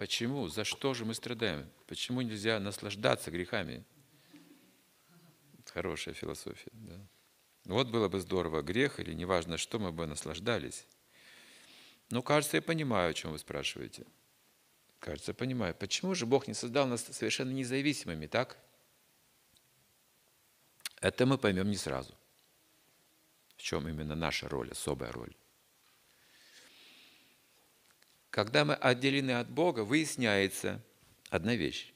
Почему? За что же мы страдаем? Почему нельзя наслаждаться грехами? Хорошая философия. Да. Вот было бы здорово, грех или неважно что, мы бы наслаждались. Ну, кажется, я понимаю, о чем вы спрашиваете. Кажется, я понимаю. Почему же Бог не создал нас совершенно независимыми, так? Это мы поймем не сразу. В чем именно наша роль, особая роль. Когда мы отделены от Бога, выясняется одна вещь,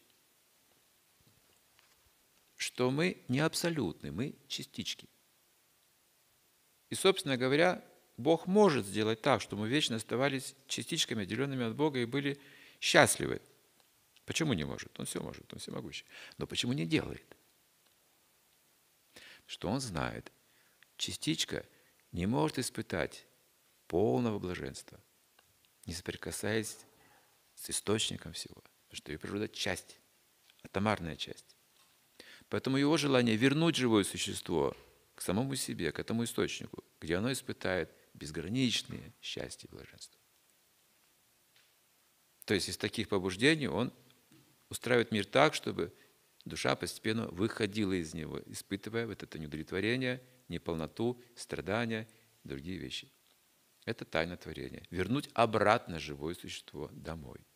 что мы не абсолютны, мы частички. И, собственно говоря, Бог может сделать так, что мы вечно оставались частичками, отделенными от Бога и были счастливы. Почему не может? Он все может, он всемогущий. Но почему не делает? Что он знает, частичка не может испытать полного блаженства – не соприкасаясь с источником всего. Потому что ее природа – часть, атомарная часть. Поэтому его желание вернуть живое существо к самому себе, к этому источнику, где оно испытает безграничное счастье и блаженство. То есть из таких побуждений он устраивает мир так, чтобы душа постепенно выходила из него, испытывая вот это неудовлетворение, неполноту, страдания другие вещи. Это тайна творения. Вернуть обратно живое существо домой.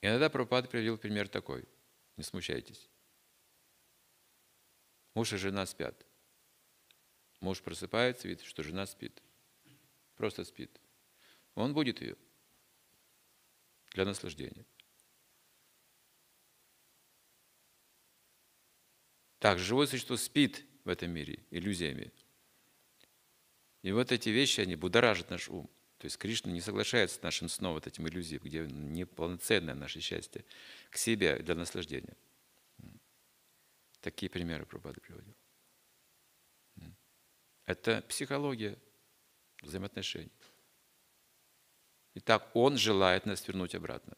Иногда Прабхупада привел пример такой. Не смущайтесь. Муж и жена спят. Муж просыпается, видит, что жена спит. Просто спит. Он будет ее для наслаждения. Так, живое существо спит, в этом мире иллюзиями. И вот эти вещи, они будоражат наш ум. То есть Кришна не соглашается с нашим сном, вот этим иллюзиям, где неполноценное наше счастье к себе для наслаждения. Такие примеры Прабхупада приводил. Это психология взаимоотношений. Итак, он желает нас вернуть обратно.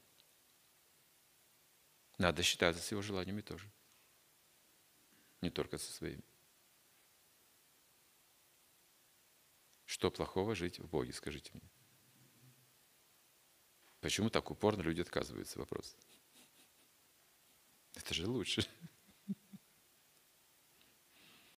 Надо считаться с его желаниями тоже. Не только со своими. Что плохого жить в Боге, скажите мне? Почему так упорно люди отказываются? Вопрос. Это же лучше.